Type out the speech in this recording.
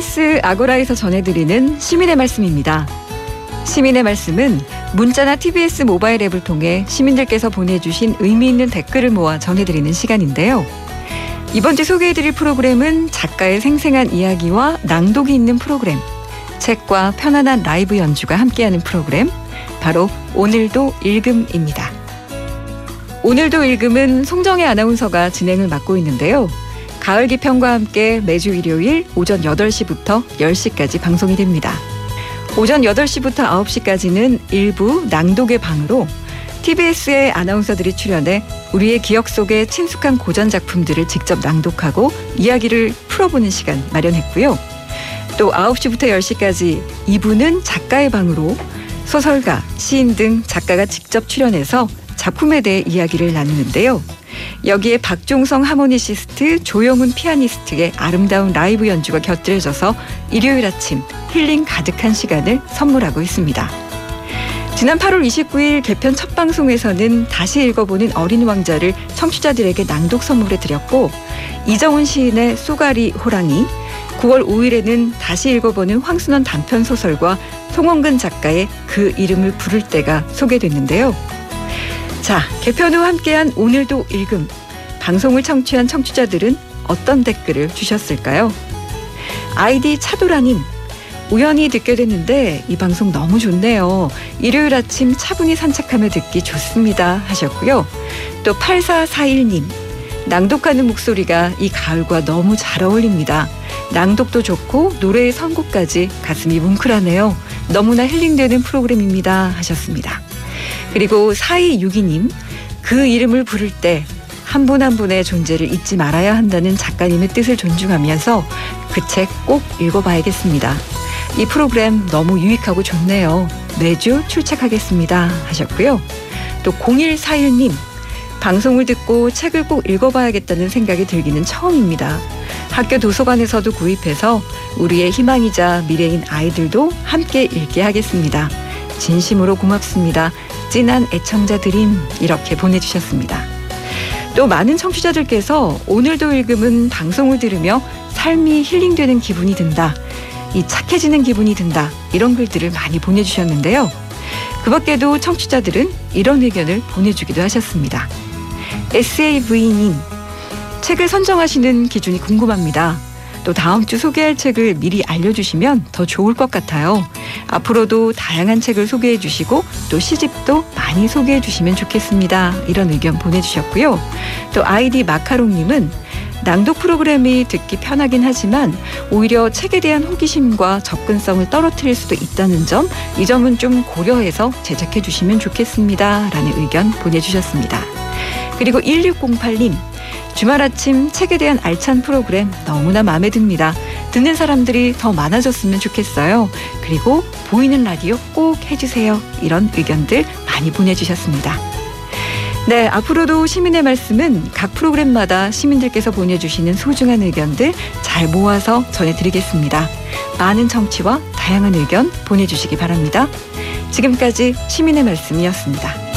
KBS 아고라에서 전해드리는 시민의 말씀입니다. 시민의 말씀은 문자나 TBS 모바일 앱을 통해 시민들께서 보내주신 의미 있는 댓글을 모아 전해드리는 시간인데요. 이번 주 소개해드릴 프로그램은 작가의 생생한 이야기와 낭독이 있는 프로그램, 책과 편안한 라이브 연주가 함께하는 프로그램, 바로 오늘도 읽음입니다. 오늘도 읽음은 송정혜 아나운서가 진행을 맡고 있는데요. 가을 기평과 함께 매주 일요일 오전 8시부터 10시까지 방송이 됩니다. 오전 8시부터 9시까지는 일부 낭독의 방으로 TBS의 아나운서들이 출연해 우리의 기억 속의 친숙한 고전 작품들을 직접 낭독하고 이야기를 풀어보는 시간 마련했고요. 또 9시부터 10시까지 2부는 작가의 방으로 소설가, 시인 등 작가가 직접 출연해서 작품에 대해 이야기를 나누는데요. 여기에 박종성 하모니시스트, 조영훈 피아니스트의 아름다운 라이브 연주가 곁들여져서 일요일 아침 힐링 가득한 시간을 선물하고 있습니다. 지난 8월 29일 개편 첫 방송에서는 다시 읽어보는 어린 왕자를 청취자들에게 낭독 선물해 드렸고 이정훈 시인의 쏘가리 호랑이 9월 5일에는 다시 읽어보는 황순원 단편 소설과 송원근 작가의 그 이름을 부를 때가 소개됐는데요. 자, 개편 후 함께한 오늘도 읽음. 방송을 청취한 청취자들은 어떤 댓글을 주셨을까요? 아이디 차도라님. 우연히 듣게 됐는데 이 방송 너무 좋네요. 일요일 아침 차분히 산책하며 듣기 좋습니다. 하셨고요. 또 8441님. 낭독하는 목소리가 이 가을과 너무 잘 어울립니다. 낭독도 좋고 노래의 선곡까지 가슴이 뭉클하네요. 너무나 힐링되는 프로그램입니다. 하셨습니다. 그리고 4262님, 그 이름을 부를 때 한분한 분의 존재를 잊지 말아야 한다는 작가님의 뜻을 존중하면서 그 책 꼭 읽어봐야겠습니다. 이 프로그램 너무 유익하고 좋네요. 매주 출첵하겠습니다. 하셨고요. 또 0141님, 방송을 듣고 책을 꼭 읽어봐야겠다는 생각이 들기는 처음입니다. 학교 도서관에서도 구입해서 우리의 희망이자 미래인 아이들도 함께 읽게 하겠습니다. 진심으로 고맙습니다. 찐한 애청자 드림 이렇게 보내주셨습니다. 또 많은 청취자들께서 오늘도 읽음은 방송을 들으며 삶이 힐링되는 기분이 든다. 이 착해지는 기분이 든다. 이런 글들을 많이 보내주셨는데요. 그 밖에도 청취자들은 이런 의견을 보내주기도 하셨습니다. SAV님, 책을 선정하시는 기준이 궁금합니다. 또 다음 주 소개할 책을 미리 알려주시면 더 좋을 것 같아요. 앞으로도 다양한 책을 소개해 주시고 또 시집도 많이 소개해 주시면 좋겠습니다. 이런 의견 보내주셨고요. 또 아이디 마카롱님은 낭독 프로그램이 듣기 편하긴 하지만 오히려 책에 대한 호기심과 접근성을 떨어뜨릴 수도 있다는 점, 이 점은 좀 고려해서 제작해 주시면 좋겠습니다. 라는 의견 보내주셨습니다. 그리고 1608님, 주말 아침 책에 대한 알찬 프로그램 너무나 마음에 듭니다. 듣는 사람들이 더 많아졌으면 좋겠어요. 그리고 보이는 라디오 꼭 해주세요. 이런 의견들 많이 보내주셨습니다. 네, 앞으로도 시민의 말씀은 각 프로그램마다 시민들께서 보내주시는 소중한 의견들 잘 모아서 전해드리겠습니다. 많은 청취와 다양한 의견 보내주시기 바랍니다. 지금까지 시민의 말씀이었습니다.